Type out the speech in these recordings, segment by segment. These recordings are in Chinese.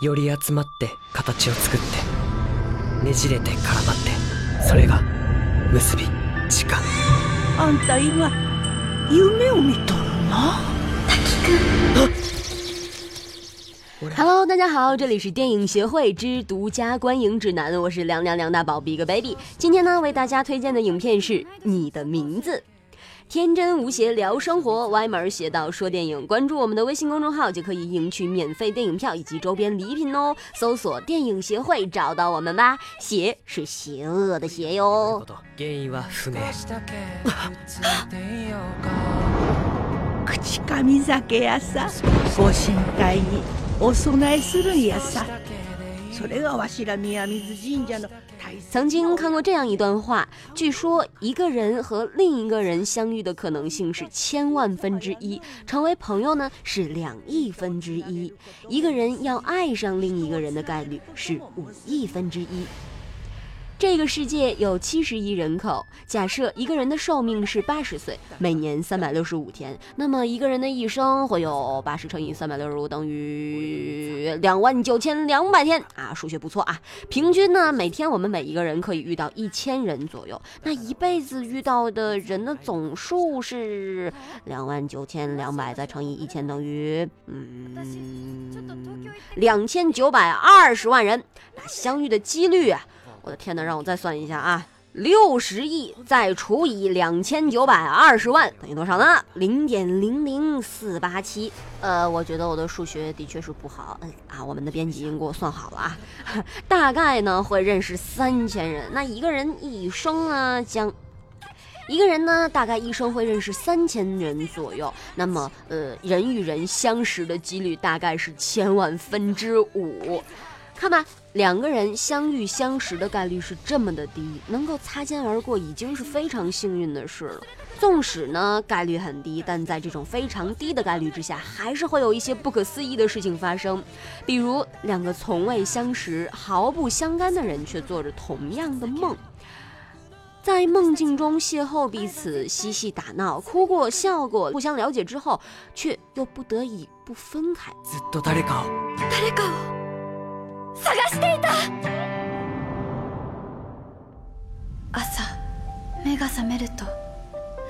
より集まって形を作ってねじれて絡まってそれが結び時間あんた今夢を見とるな。 Hello，大家好，这里是电影协会之独家观影指南，我是凉凉凉大宝 Big Baby。今天呢，为大家推荐的影片是《你的名字》。 天真无邪聊生活，歪门邪道说电影。关注我们的微信公众号就可以赢取免费电影票以及周边礼品哦。搜索“电影协会”找到我们吧。邪是邪恶的邪哟。原因は不明口上酒やさ、ご神体にお供えするんやさ。 曾经看过这样一段话：，据说一个人和另一个人相遇的可能性是千万分之一，成为朋友呢是两亿分之一，一个人要爱上另一个人的概率是五亿分之一。这个世界有七十亿人口，假设一个人的寿命是八十岁，每年三百六十五天，那么一个人的一生会有八十乘以三百六十五等于两万九千两百天啊！数学不错啊！平均呢，每天我们每一个人可以遇到一千人左右，那一辈子遇到的人的总数是两万九千两百，再乘以一千等于嗯两千九百二十万人。那相遇的几率啊！我的天呐，让我再算一下啊，六十亿再除以两千九百二十万等于多少呢？零点零零四八七。呃，我觉得我的数学的确是不好。嗯啊，我们的编辑已经给我算好了啊，大概呢会认识三千人。那一个人一生呢将，一个人呢大概一生会认识三千人左右。那么呃，人与人相识的几率大概是千万分之五。看吧，两个人相遇相识的概率是这么的低，能够擦肩而过已经是非常幸运的事了。纵使呢概率很低，但在这种非常低的概率之下，还是会有一些不可思议的事情发生。比如两个从未相识、毫不相干的人却做着同样的梦，在梦境中邂逅彼此，嬉戏打闹，哭过笑过，互相了解之后，却又不得已不分开。ずっと誰かを誰かを 探していた朝目が覚めると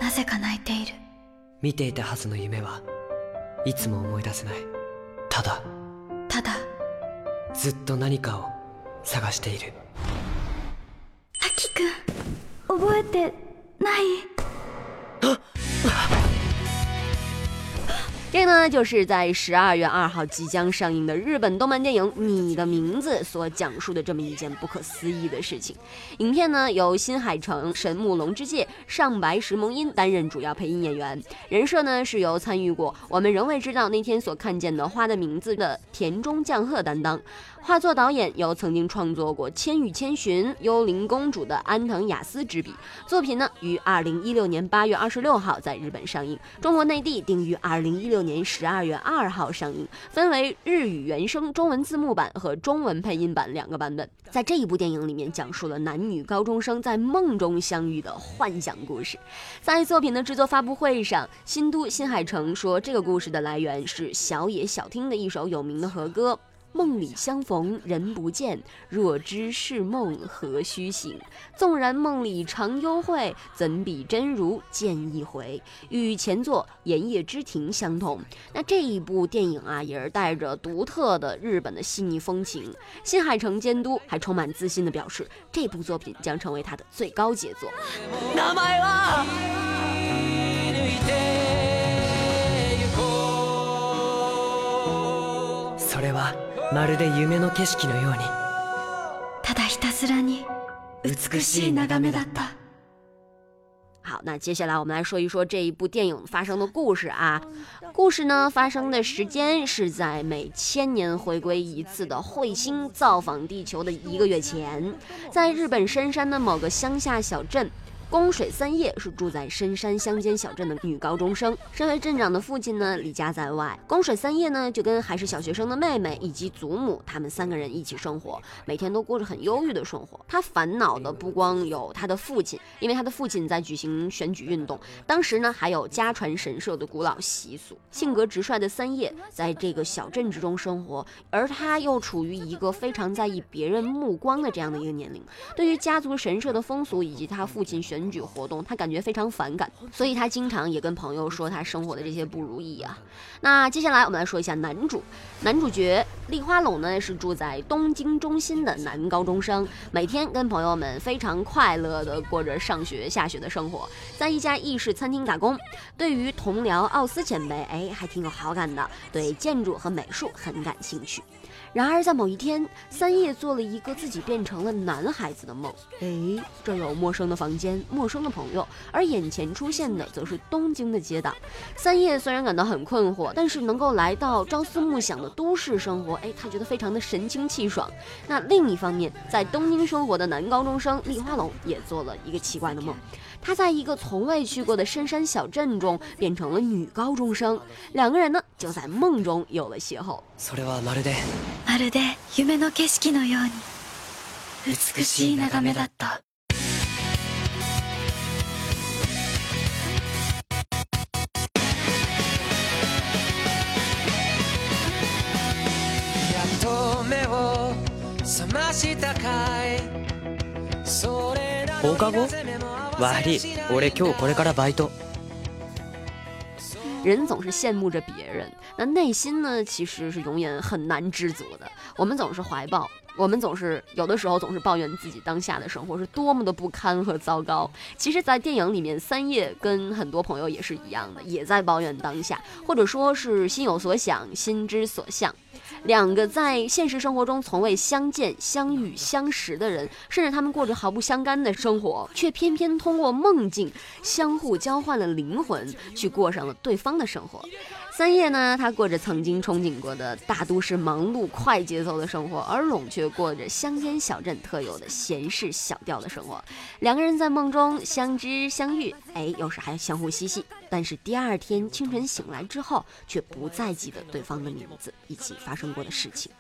なぜか泣いている見ていたはずの夢はいつも思い出せないただただずっと何かを探しているあき君覚えてないあっ这呢，就是在十二月二号即将上映的日本动漫电影《你的名字》所讲述的这么一件不可思议的事情。影片呢，由新海诚、神木隆之介、上白石萌音担任主要配音演员，人设呢是由参与过《我们仍未知道那天所看见的花的名字》的田中将贺担当。画作导演由曾经创作过《千与千寻》《幽灵公主》的安藤雅思执笔，作品呢于二零一六年八月二十六号在日本上映，中国内地定于二零一六年十二月二号上映，分为日语原声中文字幕版和中文配音版两个版本。在这一部电影里面，讲述了男女高中生在梦中相遇的幻想故事。在作品的制作发布会上，新都新海诚说，这个故事的来源是小野小町的一首有名的和歌。梦里相逢人不见，若知是梦何须醒？纵然梦里常幽会，怎比真如见一回？与前作《炎夜之庭》相同，那这一部电影啊，也是带着独特的日本的细腻风情。新海诚监督还充满自信地表示，这部作品将成为他的最高杰作。名前はそれは まるで夢の景色のようにただひたすらに美しい眺めだった好，那接下来我们来说一说这一部电影发生的故事啊。故事呢发生的时间是在每千年回归一次的彗星造访地球的一个月前，在日本深山的某个乡下小镇。 宫水三叶是住在深山乡间小镇的女高中生。身为镇长的父亲呢，离家在外。宫水三叶呢，就跟还是小学生的妹妹以及祖母他们三个人一起生活，每天都过着很忧郁的生活。她烦恼的不光有她的父亲，因为她的父亲在举行选举运动。当时呢，还有家传神社的古老习俗。性格直率的三叶在这个小镇之中生活，而她又处于一个非常在意别人目光的这样的一个年龄。对于家族神社的风俗以及他父亲选。选举活动，他感觉非常反感，所以他经常也跟朋友说他生活的这些不如意啊。那接下来我们来说一下男主，男主角立花龙呢是住在东京中心的男高中生，每天跟朋友们非常快乐的过着上学下学的生活，在一家意式餐厅打工，对于同僚奥斯前辈，哎，还挺有好感的，对建筑和美术很感兴趣。然而，在某一天，三叶做了一个自己变成了男孩子的梦。哎，这有陌生的房间，陌生的朋友，而眼前出现的则是东京的街道。三叶虽然感到很困惑，但是能够来到朝思暮想的都市生活，哎，他觉得非常的神清气爽。那另一方面，在东京生活的男高中生立花龙也做了一个奇怪的梦，他在一个从未去过的深山小镇中变成了女高中生。两个人呢，就在梦中有了邂逅。まるで夢の景色のように美しい眺めだった放課後悪い俺今日これからバイト人总是羡慕着别人，那内心呢，其实是永远很难知足的。我们总是怀抱，我们总是有的时候总是抱怨自己当下的生活是多么的不堪和糟糕。其实，在电影里面，三叶跟很多朋友也是一样的，也在抱怨当下，或者说是心有所想，心之所向。两个在现实生活中从未相见、相遇、相识的人，甚至他们过着毫不相干的生活，却偏偏通过梦境相互交换了灵魂，去过上了对方的生活。三叶呢，他过着曾经憧憬过的大都市忙碌快节奏的生活，而龙却过着乡间小镇特有的闲适小调的生活。两个人在梦中相知相遇，哎，有时还相互嬉戏，但是第二天清晨醒来之后，却不再记得对方的名字以及发生过的事情。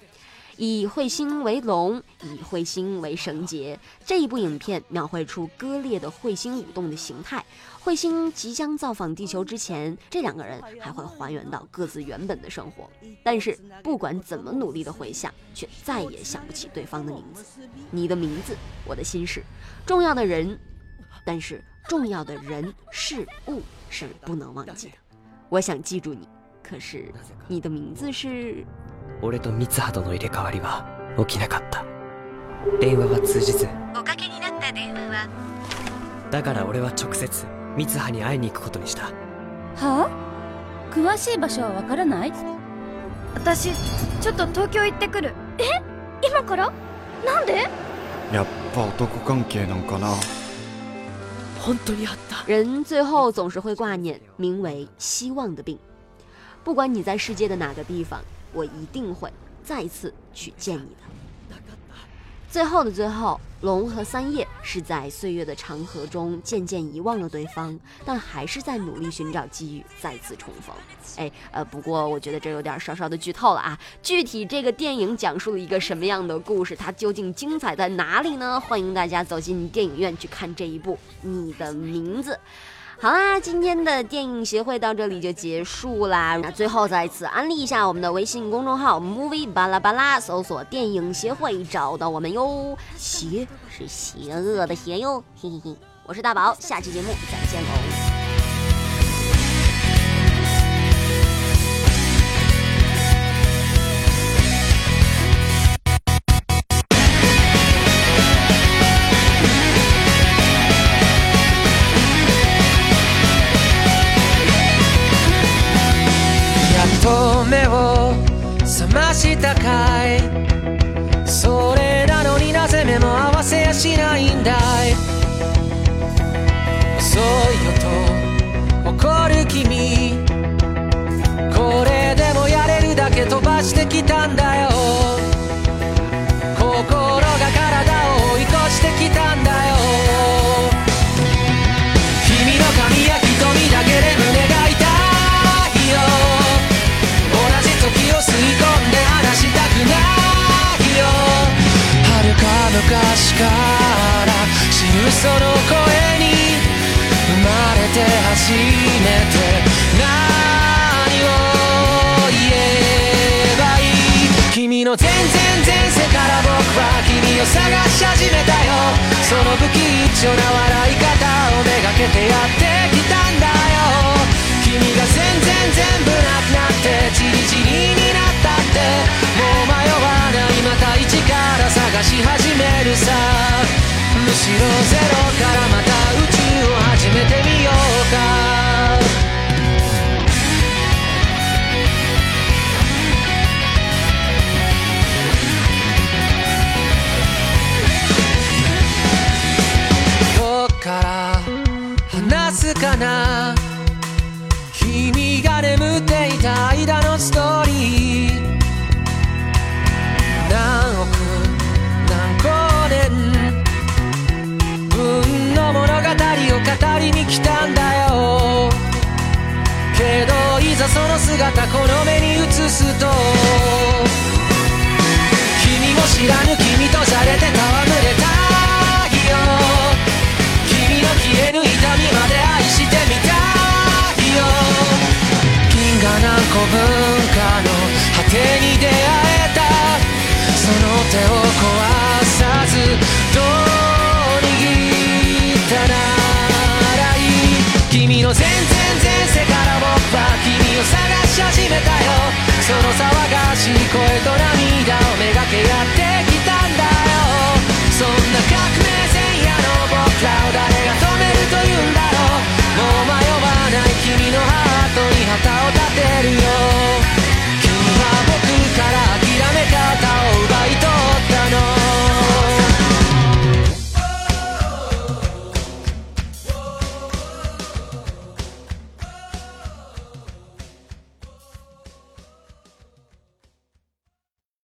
以彗星为龙，以彗星为绳结，这一部影片描绘出割裂的彗星舞动的形态。彗星即将造访地球之前，这两个人还会还原到各自原本的生活。但是不管怎么努力的回想，却再也想不起对方的名字。你的名字，我的心事，重要的人，但是重要的人事物是不能忘记的。我想记住你，可是你的名字是。俺と三葉との入れ替わりは起きなかった電話は通じずおかけになった電話はだから俺は直接三葉に会いに行くことにしたはあ詳しい場所はわからない私ちょっと東京行ってくるえ今からなんでやっぱ男関係なんかな本当にあった人最後总是会挂念名为希望的病不管你在世界的哪个地方我一定会再次去见你的。最后的最后，龙和三叶是在岁月的长河中渐渐遗忘了对方，但还是在努力寻找机遇再次重逢。哎，呃，不过我觉得这有点稍稍的剧透了啊。具体这个电影讲述了一个什么样的故事？它究竟精彩在哪里呢？欢迎大家走进电影院去看这一部《你的名字》。好啦，今天的电影协会到这里就结束啦。那最后再次安利一下我们的微信公众号 movie 巴拉巴拉，搜索“电影协会”找到我们哟。邪是邪恶的邪哟，嘿嘿嘿，我是大宝，下期节目再见喽。君これでもやれるだけ飛ばしてきたんだよ心が体を追い越してきたんだよ君の髪や瞳だけで胸が痛いよ同じ時を吸い込んで話したくないよはるか昔から知るその声初めて何を言えばいい君の全然前世から僕は君を探し始めたよその不器用な笑い方をめがけてやってきたんだよ君が全然全部なくなってちりちりになったってもう迷わないまた一から探し始めるさむしろゼロからまた歌りに来たんだよけどいざその姿この目に映すと君も知らぬ君とされてためたよその騒がしい声と涙をめがけやってく